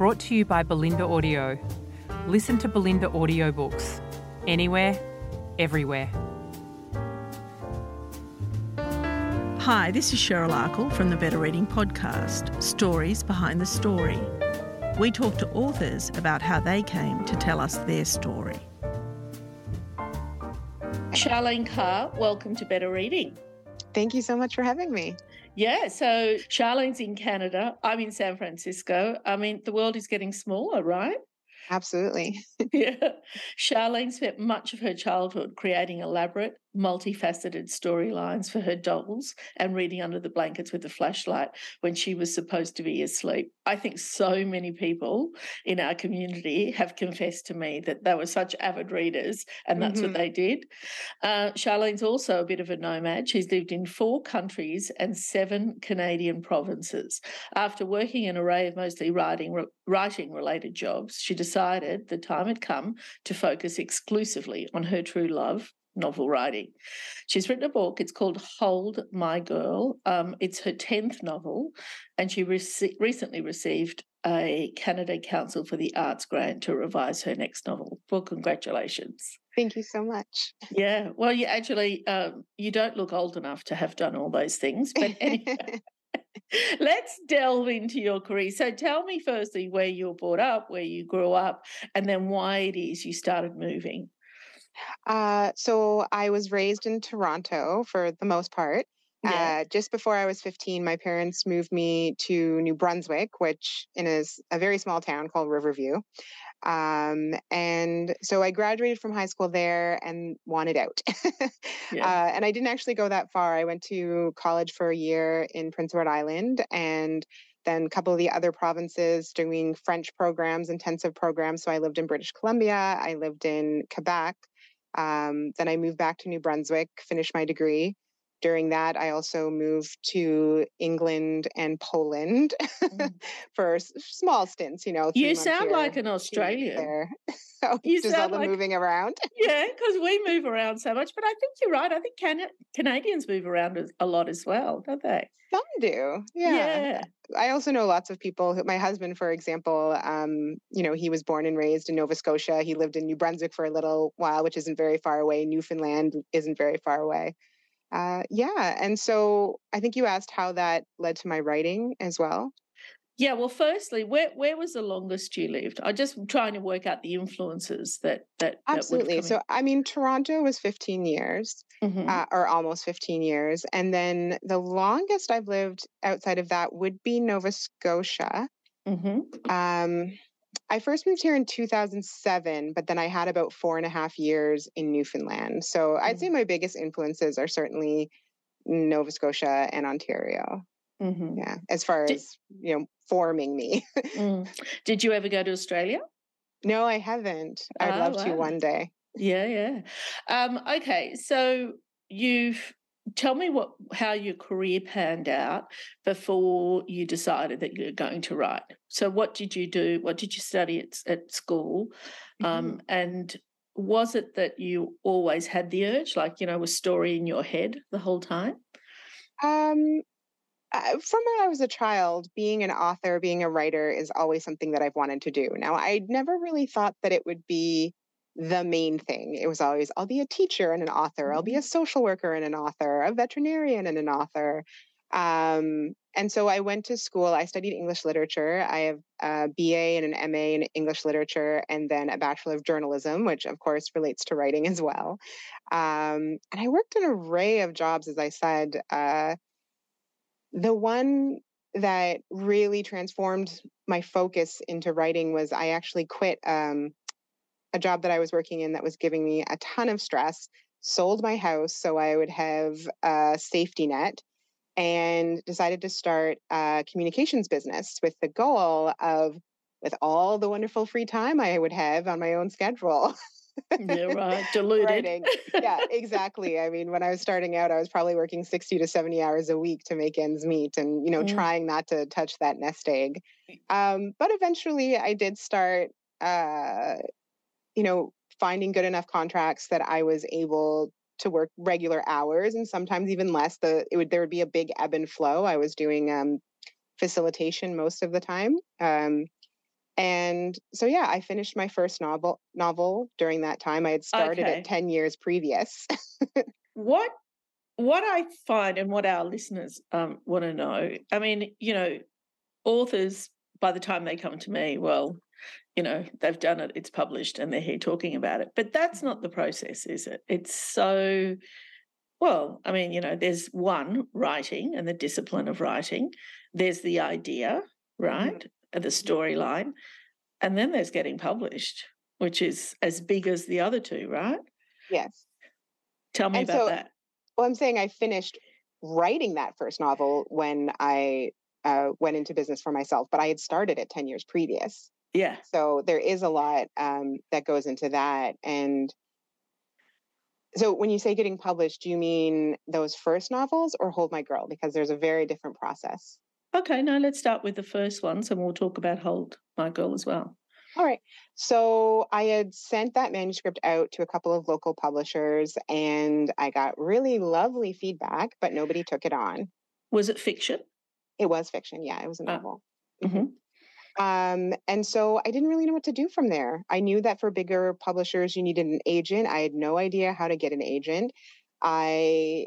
brought to you by Bolinda Audio. Listen to Bolinda audiobooks anywhere, everywhere. Hi, this is Cheryl Akle from the Better Reading Podcast Stories Behind the Story. We talk to authors about how they came to tell us their story. Charlene Carr, welcome to Better Reading. Thank you so much for having me. Yeah, so Charlene's in Canada. I'm in San Francisco. I mean, the world is getting smaller, right? Absolutely. yeah. Charlene spent much of her childhood creating elaborate, multifaceted storylines for her dolls and reading under the blankets with a flashlight when she was supposed to be asleep. I think so many people in our community have confessed to me that they were such avid readers and that's mm-hmm. what they did. Uh, Charlene's also a bit of a nomad. She's lived in four countries and seven Canadian provinces. After working an array of mostly writing, writing related jobs, she decided the time had come to focus exclusively on her true love novel writing. She's written a book. It's called Hold My Girl. Um, it's her 10th novel, and she rec- recently received a Canada Council for the Arts grant to revise her next novel. Well, congratulations. Thank you so much. Yeah. Well, you actually um, you don't look old enough to have done all those things, but anyway. Let's delve into your career. So tell me firstly where you were brought up, where you grew up, and then why it is you started moving. Uh, so I was raised in Toronto for the most part. Yeah. Uh, just before I was 15, my parents moved me to New Brunswick, which is a very small town called Riverview. Um, and so I graduated from high school there and wanted out. yeah. uh, and I didn't actually go that far. I went to college for a year in Prince Edward Island and then a couple of the other provinces doing French programs, intensive programs. So I lived in British Columbia, I lived in Quebec. Um, then I moved back to New Brunswick, finished my degree. During that, I also moved to England and Poland mm. for small stints. You know, you sound here, like an Australian. There. so you just all the like, moving around. yeah, because we move around so much. But I think you're right. I think Can- Canadians move around a lot as well, don't they? Some do. Yeah. yeah. I also know lots of people. Who, my husband, for example, um, you know, he was born and raised in Nova Scotia. He lived in New Brunswick for a little while, which isn't very far away. Newfoundland isn't very far away uh, yeah. And so I think you asked how that led to my writing as well. Yeah, well, firstly, where where was the longest you lived? I'm just trying to work out the influences that that absolutely. That so, I mean, Toronto was 15 years, mm-hmm. uh, or almost 15 years, and then the longest I've lived outside of that would be Nova Scotia. Mm-hmm. Um, I first moved here in 2007, but then I had about four and a half years in Newfoundland. So mm-hmm. I'd say my biggest influences are certainly Nova Scotia and Ontario. Mm-hmm. Yeah, as far Did, as you know, forming me. mm. Did you ever go to Australia? No, I haven't. I'd oh, love wow. to one day. Yeah, yeah. Um, okay, so you've tell me what how your career panned out before you decided that you're going to write so what did you do what did you study at, at school um, mm-hmm. and was it that you always had the urge like you know a story in your head the whole time um from when I was a child, being an author, being a writer is always something that I've wanted to do. Now, I never really thought that it would be the main thing. It was always, I'll be a teacher and an author, I'll be mm-hmm. a social worker and an author, a veterinarian and an author. Um, and so I went to school. I studied English literature. I have a BA and an MA in English literature, and then a Bachelor of Journalism, which of course relates to writing as well. Um, and I worked an array of jobs, as I said. Uh, the one that really transformed my focus into writing was I actually quit um, a job that I was working in that was giving me a ton of stress, sold my house so I would have a safety net, and decided to start a communications business with the goal of with all the wonderful free time I would have on my own schedule. yeah, right. Diluted. Yeah, exactly. I mean, when I was starting out, I was probably working 60 to 70 hours a week to make ends meet and, you know, mm. trying not to touch that nest egg. Um, but eventually I did start, uh, you know, finding good enough contracts that I was able to work regular hours and sometimes even less. The it would there would be a big ebb and flow. I was doing um, facilitation most of the time. Um, and so yeah i finished my first novel novel during that time i had started okay. it 10 years previous what what i find and what our listeners um, want to know i mean you know authors by the time they come to me well you know they've done it it's published and they're here talking about it but that's not the process is it it's so well i mean you know there's one writing and the discipline of writing there's the idea right mm-hmm the storyline. And then there's getting published, which is as big as the other two, right? Yes. Tell me and about so, that. Well, I'm saying I finished writing that first novel when I uh, went into business for myself, but I had started it 10 years previous. Yeah. So there is a lot um, that goes into that. And so when you say getting published, do you mean those first novels or Hold My Girl? Because there's a very different process. Okay, now let's start with the first ones and we'll talk about Hold My Girl as well. All right. So I had sent that manuscript out to a couple of local publishers and I got really lovely feedback, but nobody took it on. Was it fiction? It was fiction. Yeah, it was a ah, novel. Uh, mm-hmm. Um, and so I didn't really know what to do from there. I knew that for bigger publishers, you needed an agent. I had no idea how to get an agent. I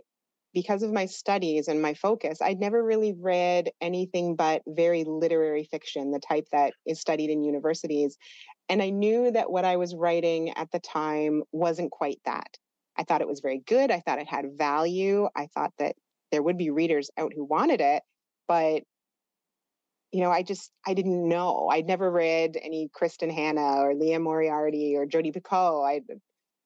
because of my studies and my focus, I'd never really read anything but very literary fiction, the type that is studied in universities. And I knew that what I was writing at the time wasn't quite that. I thought it was very good. I thought it had value. I thought that there would be readers out who wanted it. But, you know, I just, I didn't know. I'd never read any Kristen Hannah or Liane Moriarty or Jodi Picoult. I'd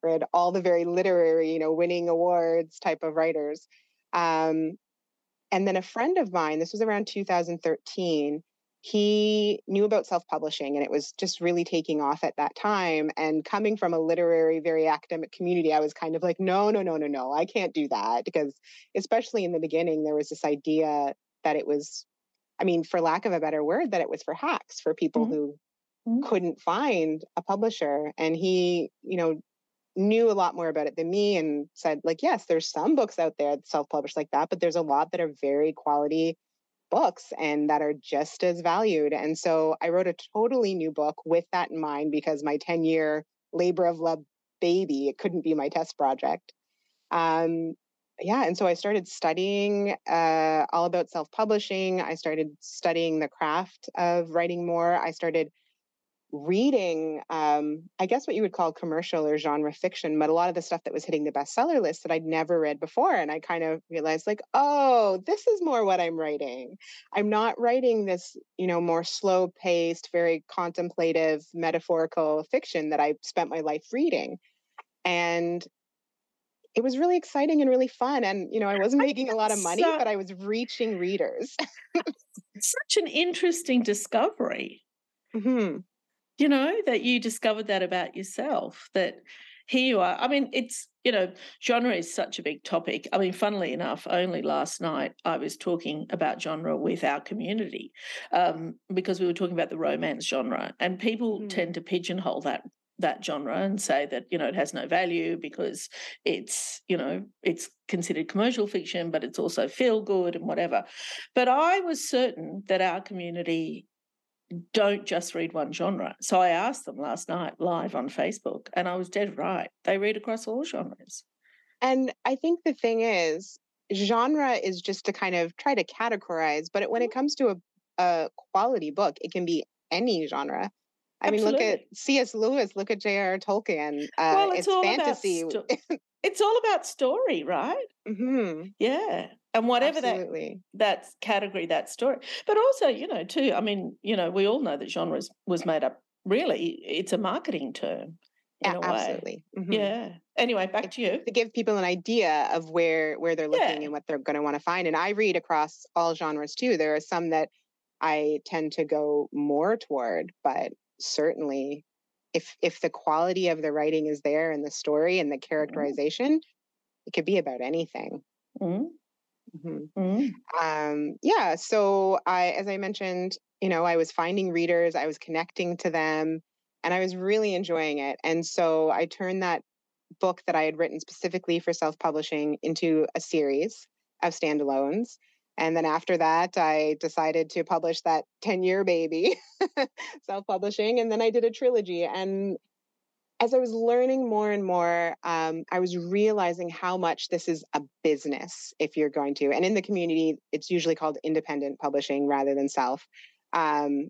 read all the very literary, you know, winning awards type of writers. Um, and then a friend of mine, this was around 2013, he knew about self publishing and it was just really taking off at that time. And coming from a literary, very academic community, I was kind of like, no, no, no, no, no, I can't do that. Because especially in the beginning, there was this idea that it was, I mean, for lack of a better word, that it was for hacks, for people mm-hmm. who mm-hmm. couldn't find a publisher. And he, you know, knew a lot more about it than me and said like yes there's some books out there self-published like that but there's a lot that are very quality books and that are just as valued and so i wrote a totally new book with that in mind because my 10 year labor of love baby it couldn't be my test project um yeah and so i started studying uh, all about self-publishing i started studying the craft of writing more i started reading, um, I guess what you would call commercial or genre fiction, but a lot of the stuff that was hitting the bestseller list that I'd never read before. And I kind of realized, like, oh, this is more what I'm writing. I'm not writing this, you know, more slow paced, very contemplative, metaphorical fiction that I spent my life reading. And it was really exciting and really fun. And, you know, I wasn't making a lot of money, but I was reaching readers. such an interesting discovery. Mm-hmm you know, that you discovered that about yourself, that here you are. I mean, it's, you know, genre is such a big topic. I mean, funnily enough, only last night I was talking about genre with our community um, because we were talking about the romance genre, and people mm. tend to pigeonhole that that genre and say that you know it has no value because it's you know it's considered commercial fiction but it's also feel good and whatever but i was certain that our community don't just read one genre. So I asked them last night live on Facebook, and I was dead right. They read across all genres. And I think the thing is, genre is just to kind of try to categorize, but when it mm-hmm. comes to a, a quality book, it can be any genre. I Absolutely. mean, look at C.S. Lewis, look at J.R.R. Tolkien. Uh, well, it's, it's fantasy. Sto- it's all about story, right? Mm-hmm. Yeah and whatever Absolutely. that that category that story but also you know too i mean you know we all know that genres was made up really it's a marketing term in a, a absolutely mm-hmm. yeah anyway back to you to give people an idea of where where they're looking yeah. and what they're going to want to find and i read across all genres too there are some that I tend to go more toward. But certainly, if if the quality of the writing is there and the story and the Mm-hmm. characterization, it could be about anything. Mm, Mhm. mm, Um, yeah. So I, as I mentioned, you know, I was finding readers, I was connecting to them, and I was really enjoying it. And so I turned that book that I had written specifically for self publishing into a series of standalones. And then after that, I decided to publish that 10 year baby, self publishing. And then I did a trilogy. And as I was learning more and more, um, I was realizing how much this is a business if you're going to. And in the community, it's usually called independent publishing rather than self. Um,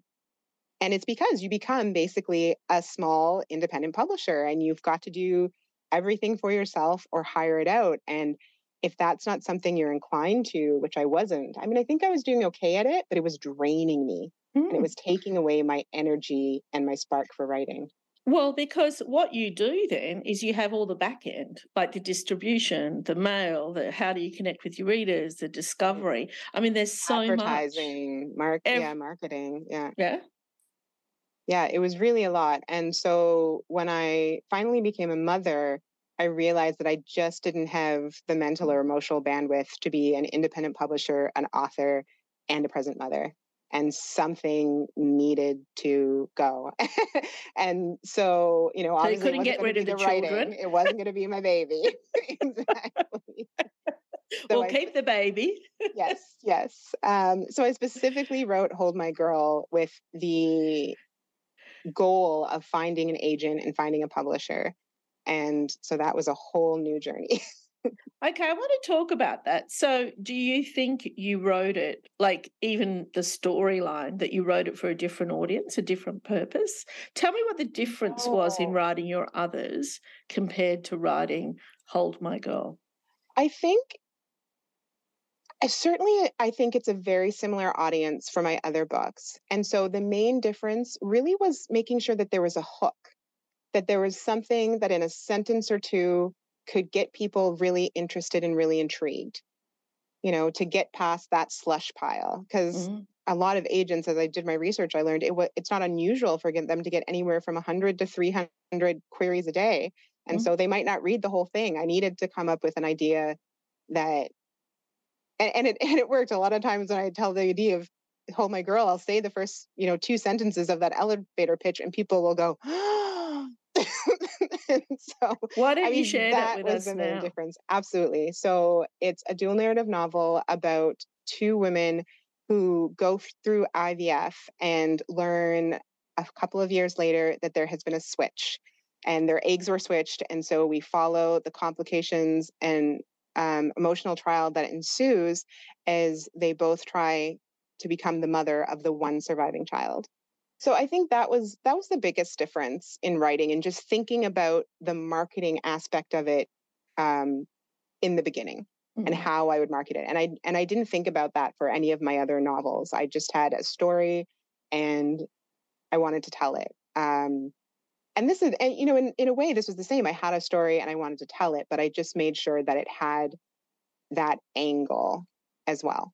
and it's because you become basically a small independent publisher and you've got to do everything for yourself or hire it out. And if that's not something you're inclined to, which I wasn't, I mean, I think I was doing okay at it, but it was draining me and it mm. was taking away my energy and my spark for writing. Well, because what you do then is you have all the back end, like the distribution, the mail, the how do you connect with your readers, the discovery. I mean, there's so much. Advertising, mark, Ev- yeah, marketing, yeah. Yeah. yeah, it was really a lot. And so when I finally became a mother, I realized that I just didn't have the mental or emotional bandwidth to be an independent publisher, an author, and a present mother. And something needed to go. and so, you know, So obviously, couldn't it get rid of the writing. children. It wasn't going to be my baby. exactly. So well, I keep the baby. yes, yes. Um, so I specifically wrote Hold My Girl with the goal of finding an agent and finding a publisher. And so that was a whole new journey. Okay, I want to talk about that. So, do you think you wrote it, like even the storyline, that you wrote it for a different audience, a different purpose? Tell me what the difference was in Oh. writing your others compared to writing Hold My Girl. I think I certainly I think it's a very similar audience for my other books. And so the main difference really was making sure that there was a hook, that there was something that in a sentence or two could get people really interested and really intrigued. You know, to get past that slush pile because Mhm. a lot of agents as I did my research I learned it wa- it's not unusual for them to get anywhere from 100 to 300 queries a day. And Mhm. so they might not read the whole thing. I needed to come up with an idea that and, and it and it worked a lot of times when I tell the idea of hold my girl, I'll say the first, you know, two sentences of that elevator pitch and people will go, so Why don't I you mean, share that that with was us the main now? difference. Absolutely. So it's a dual narrative novel about two women who go through IVF and learn a couple of years later that there has been a switch and their eggs were switched. And so we follow the complications and um, emotional trial that ensues as they both try to become the mother of the one surviving child. So I think that was that was the biggest difference in writing and just thinking about the marketing aspect of it um, in the beginning and Mhm. how I would market it. And I and I didn't think about that for any of my other novels. I just had a story and I wanted to tell it. Um, and this is and you know in, in a way this was the same. I had a story and I wanted to tell it, but I just made sure that it had that angle as well.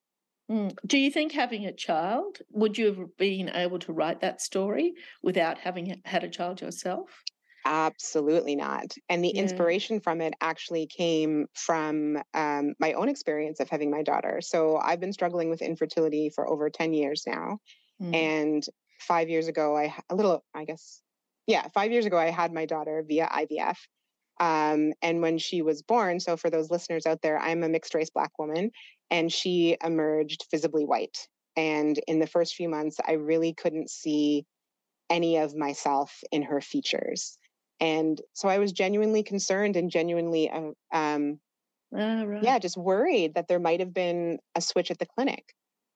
Mm. Do you think having a child, would you have been able to write that story without having had a child yourself? Absolutely not. And the Yeah. inspiration from it actually came from um, my own experience of having my daughter. So I've been struggling with infertility for over 10 years now. Mm. And five years ago, I, a little, I guess, yeah, five years ago, I had my daughter via IVF. Um, and when she was born, so for those listeners out there, I'm a mixed race Black woman, and she emerged visibly white. And in the first few months, I really couldn't see any of myself in her features. And so I was genuinely concerned and genuinely, uh, um, Ah, right. yeah, just worried that there might have been a switch at the clinic.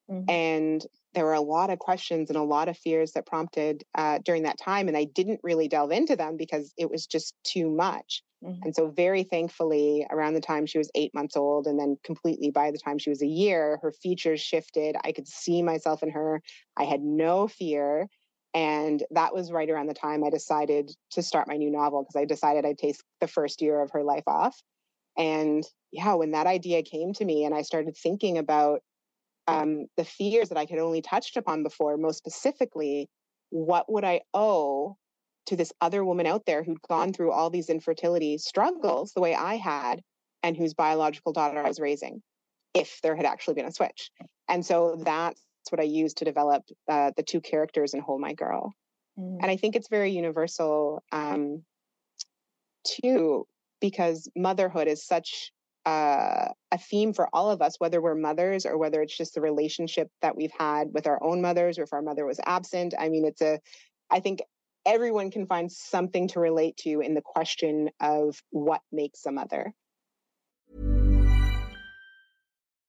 Mhm. And there were a lot of questions and a lot of fears that prompted uh, during that time. And I didn't really delve into them because it was just too much. Mhm. And so, very thankfully, around the time she was eight months old, and then completely by the time she was a year, her features shifted. I could see myself in her. I had no fear. And that was right around the time I decided to start my new novel because I decided I'd take the first year of her life off. And yeah, when that idea came to me and I started thinking about um, the fears that I could only touched upon before, most specifically, what would I owe to this other woman out there who'd gone through all these infertility struggles the way I had and whose biological daughter I was raising, if there had actually been a switch. And so that's what I used to develop uh, the two characters in Hold My Girl. Mm. And I think it's very universal um, too, because motherhood is such uh, a theme for all of us, whether we're mothers or whether it's just the relationship that we've had with our own mothers or if our mother was absent. I mean, it's a, I think everyone can find something to relate to in the question of what makes a mother.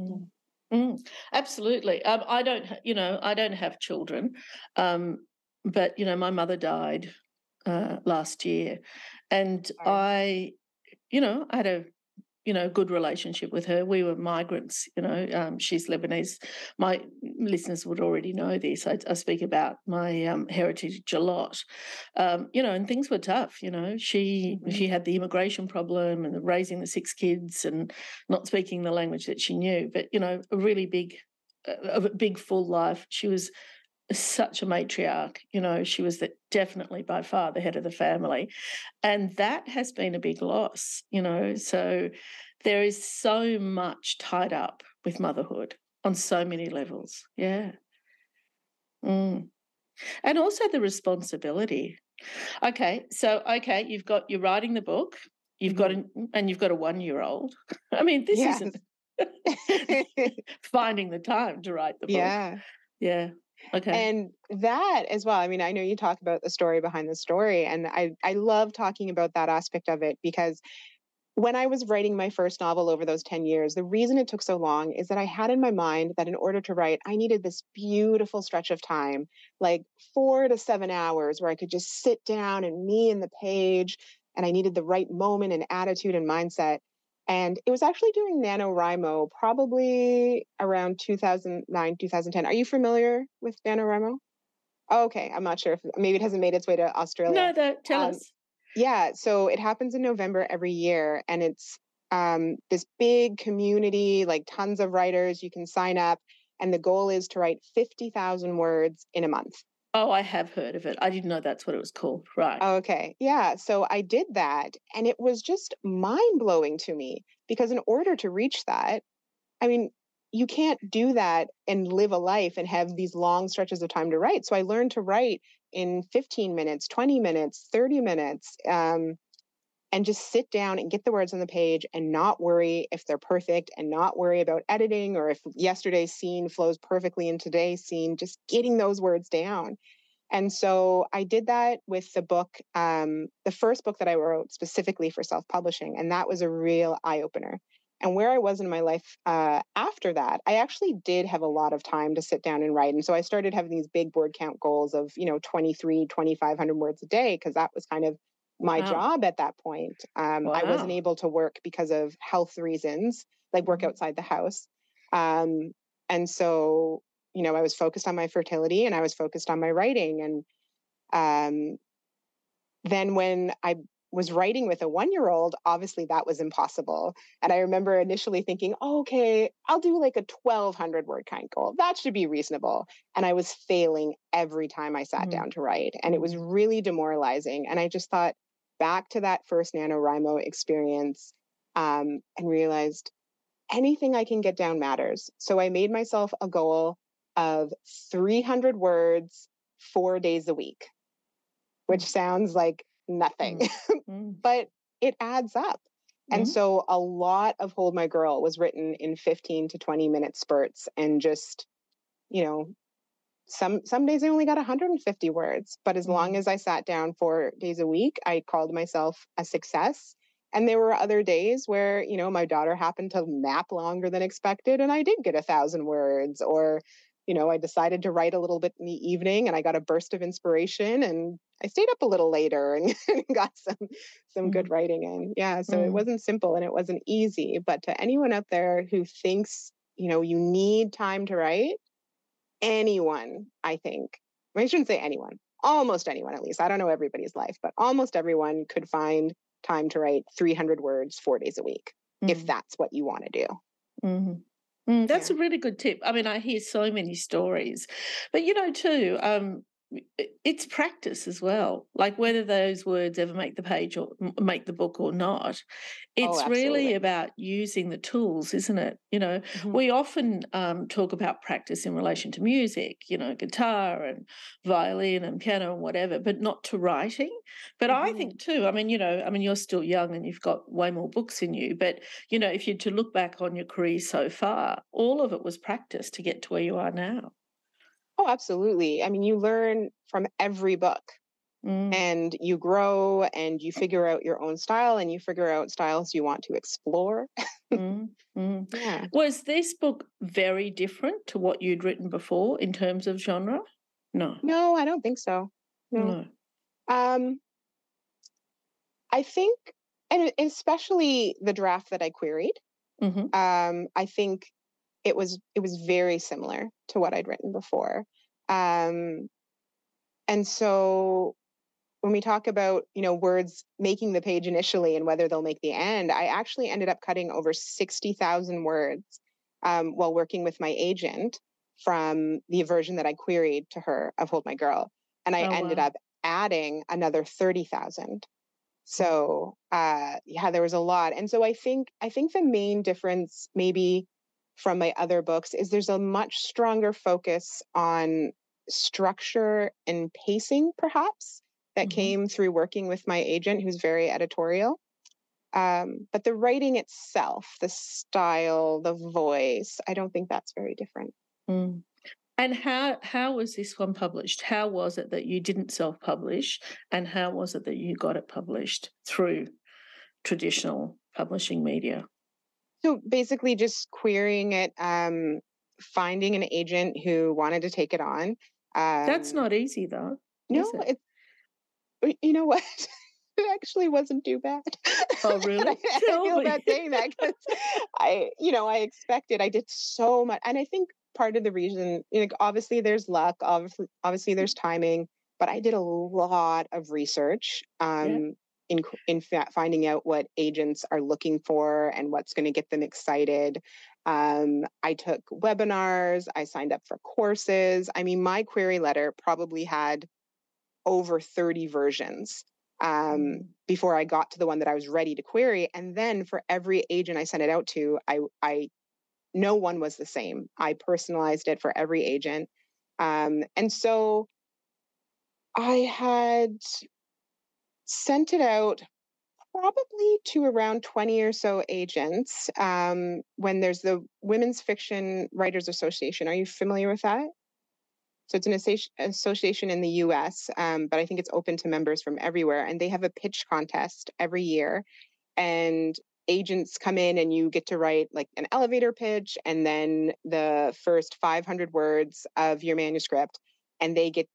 Mm. Mm, absolutely. Um, I don't, you know, I don't have children, um, but you know, my mother died uh, last year, and I, you know, I had a you know, good relationship with her. We were migrants, you know, um, she's Lebanese. My listeners would already know this. I, I speak about my um, heritage a lot, um, you know, and things were tough. You know, she mm-hmm. she had the immigration problem and the raising the six kids and not speaking the language that she knew. But you know, a really big, a big full life. She was such a matriarch. You know, she was the, definitely by far the head of the family. And that has been a big loss, you know. So there is so much tied up with motherhood on so many levels. Yeah. Mm. And also the responsibility. Okay. So, okay, you've got, you're writing the book, you've got, mm-hmm. an, and you've got a one year old. I mean, this isn't finding the time to write the book. Yeah. Yeah. Okay. And that as well. I mean, I know you talk about the story behind the story, and I I love talking about that aspect of it because when I was writing my first novel over those 10 years, the reason it took so long is that I had in my mind that in order to write, I needed this beautiful stretch of time, like four to seven hours, where I could just sit down and me and the page, and I needed the right moment and attitude and mindset. And it was actually doing NaNoWriMo probably around 2009, 2010. Are you familiar with NaNoWriMo? Oh, okay. I'm not sure if maybe it hasn't made its way to Australia. No, tell um, us. Yeah. So it happens in November every year. And it's um, this big community, like tons of writers. You can sign up. And the goal is to write 50,000 words in a month. Oh, I have heard of it. I didn't know that's what it was called. Right. Okay. Yeah. So I did that and it was just mind blowing to me because in order to reach that, I mean, you can't do that and live a life and have these long stretches of time to write. So I learned to write in 15 minutes, 20 minutes, 30 minutes, um, and just sit down and get the words on the page and not worry if they're perfect and not worry about editing or if yesterday's scene flows perfectly in today's scene, just getting those words down. And so I did that with the book, um, the first book that I wrote specifically for self publishing. And that was a real eye opener. And where I was in my life uh, after that, I actually did have a lot of time to sit down and write. And so I started having these big word count goals of, you know, 23, 2,500 words a day, because that was kind of my wow. job at that point. Um, wow. I wasn't able to work because of health reasons, like work mm-hmm. outside the house. Um, and so, you know, I was focused on my fertility and I was focused on my writing. And um, then when I was writing with a one year old, obviously that was impossible. And I remember initially thinking, oh, okay, I'll do like a 1200 word kind goal. That should be reasonable. And I was failing every time I sat mm-hmm. down to write. And it was mm-hmm. really demoralizing. And I just thought, back to that first NaNoWriMo experience, um, and realized anything I can get down matters. So I made myself a goal of 300 words, four days a week, which sounds like nothing, mm. but it adds up. And mm-hmm. so a lot of Hold My Girl was written in 15 to 20 minute spurts and just, you know, some some days I only got 150 words, but as mm-hmm. long as I sat down 4 days a week, I called myself a success. And there were other days where, you know, my daughter happened to nap longer than expected and I did get a thousand words or you know, I decided to write a little bit in the evening and I got a burst of inspiration and I stayed up a little later and, got some some mm. good writing in. Yeah, so mm. it wasn't simple and it wasn't easy, but to anyone out there who thinks, you know, you need time to write, anyone, I think. I shouldn't say anyone. Almost anyone at least. I don't know everybody's life, but almost everyone could find time to write 300 words 4 days a week mm. if that's what you want to do. Mm-hmm. Mm, that's yeah. a really good tip. I mean, I hear so many stories, but you know, too, um, it's practice as well like whether those words ever make the page or make the book or not. It's oh, really about using the tools isn't it? You know mm-hmm. we often um, talk about practice in relation to music you know guitar and violin and piano and whatever but not to writing. But mm-hmm. i think too i mean you know i mean you're still young and you've got way more books in you but you know if you're to look back on your career so far all of it was practice to get to where you are now Oh, absolutely. I mean, you learn from every book mm. and you grow and you figure out your own style and you figure out styles you want to explore. mm. Mm. Yeah. Was this book very different to what you'd written before in terms of genre? No. No, I don't think so. No. no. Um, I think, and especially the draft that I queried, mm-hmm. um, I think it was it was very similar to what I'd written before. Um, and so when we talk about you know words making the page initially and whether they'll make the end, I actually ended up cutting over sixty thousand words um, while working with my agent from the version that I queried to her of Hold My Girl, and I oh, ended wow. up adding another thirty thousand. So uh, yeah, there was a lot, and so I think I think the main difference maybe from my other books is there's a much stronger focus on structure and pacing, perhaps, that mm-hmm. came through working with my agent, who's very editorial. Um, but the writing itself, the style, the voice, I don't think that's very different. Mm. And how how was this one published? How was it that you didn't self publish, and how was it that you got it published through traditional publishing media? So basically, just querying it, um, finding an agent who wanted to take it on. Um, That's not easy, though. No, it? it's you know what. it actually wasn't too bad. Oh, really? I, I feel me. bad saying that because I, you know, I expected. I did so much, and I think part of the reason, you know, obviously there's luck, obviously, obviously there's timing, but I did a lot of research. Um, yeah in in finding out what agents are looking for and what's going to get them excited. Um, I took webinars. I signed up for courses. I mean, my query letter probably had over 30 versions um, mm. before I got to the one that I was ready to query. And then for every agent I sent it out to, I, I no one was the same. I personalized it for every agent. Um, and so I had sent it out probably to around 20 or so agents um, when there's the Women's Fiction Writers Association. Are you familiar with that? So it's an association in the US, um, but I think it's open to members from everywhere. And they have a pitch contest every year. And agents come in and you get to write like an elevator pitch and then the first 500 words of your manuscript. And they get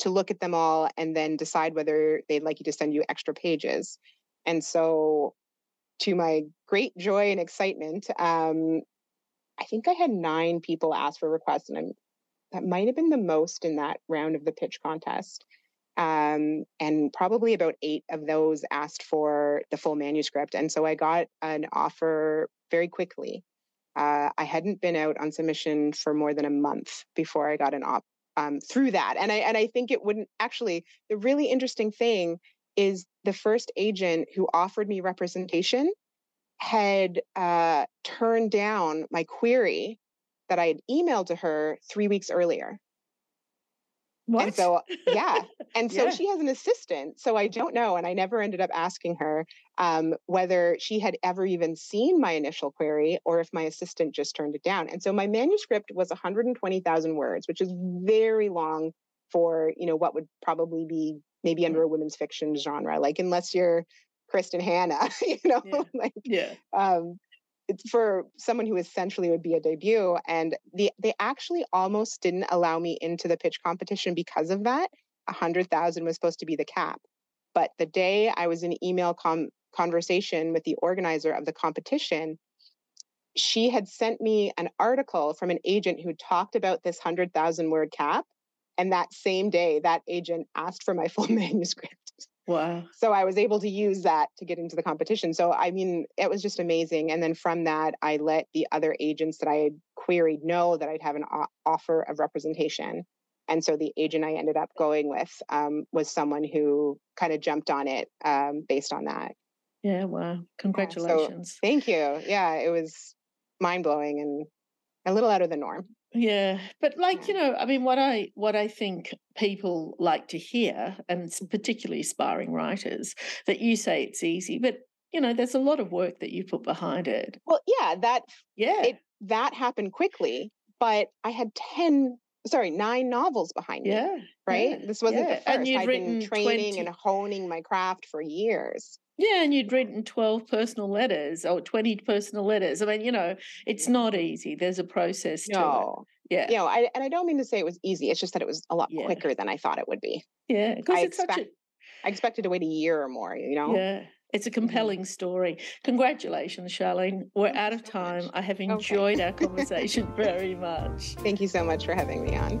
to look at them all and then decide whether they'd like you to send you extra pages. And so, to my great joy and excitement, um, I think I had nine people ask for requests, and I'm, that might have been the most in that round of the pitch contest. Um, and probably about eight of those asked for the full manuscript. And so I got an offer very quickly. Uh, I hadn't been out on submission for more than a month before I got an op- um, through that. And I and I think it wouldn't actually. The really interesting thing is the first agent who offered me representation had uh, turned down my query that I had emailed to her three weeks earlier. What? And so, yeah. And so Yeah. she has an assistant. So I don't know. And I never ended up asking her um, whether she had ever even seen my initial query or if my assistant just turned it down. And so my manuscript was 120,000 words, which is very long for, you know, what would probably be maybe under a women's fiction genre. Like, unless you're Kristen Hannah, you know, Yeah. like yeah. um, for someone who essentially would be a debut. And the, they actually almost didn't allow me into the pitch competition because of that. A hundred thousand was supposed to be the cap. But the day I was in email com- conversation with the organizer of the competition, she had sent me an article from an agent who talked about this hundred thousand word cap. And that same day, that agent asked for my full manuscript Wow. so I was able to use that to get into the competition. So I mean, it was just amazing. And then from that, I let the other agents that I had queried know that I'd have an o- offer of representation. And so the agent I ended up going with um, was someone who kind of jumped on it um, based on that. Yeah. Wow. So Congratulations. thank you. Yeah, it was mind blowing and a little out of the norm. Yeah, but like you know, I mean, what I what I think people like to hear, and s- mm. particularly aspiring writers, that you say it's easy, but you know, there's a lot of work that you put behind it. Well, yeah, that Yeah, it that happened quickly, but I had 10, sorry, nine novels behind me. yeah, right? yeah, This wasn't yeah. the first. And you'd I'd written been training 20 and honing my craft for years. Yeah, and you'd written twelve personal letters or twenty personal letters. I mean, you know, it's not easy. There's a process to No, it. Yeah, you know, I, and I don't mean to say it was easy. It's just that it was a lot Yeah. quicker than I thought it would be. yeah, because I it's such a expect- I expected to wait a year or more. You know. Yeah, it's a mm-hmm. compelling story. Congratulations, Charlene. We're out of time. I have Okay. enjoyed our conversation very much. Thank you so much for having me on.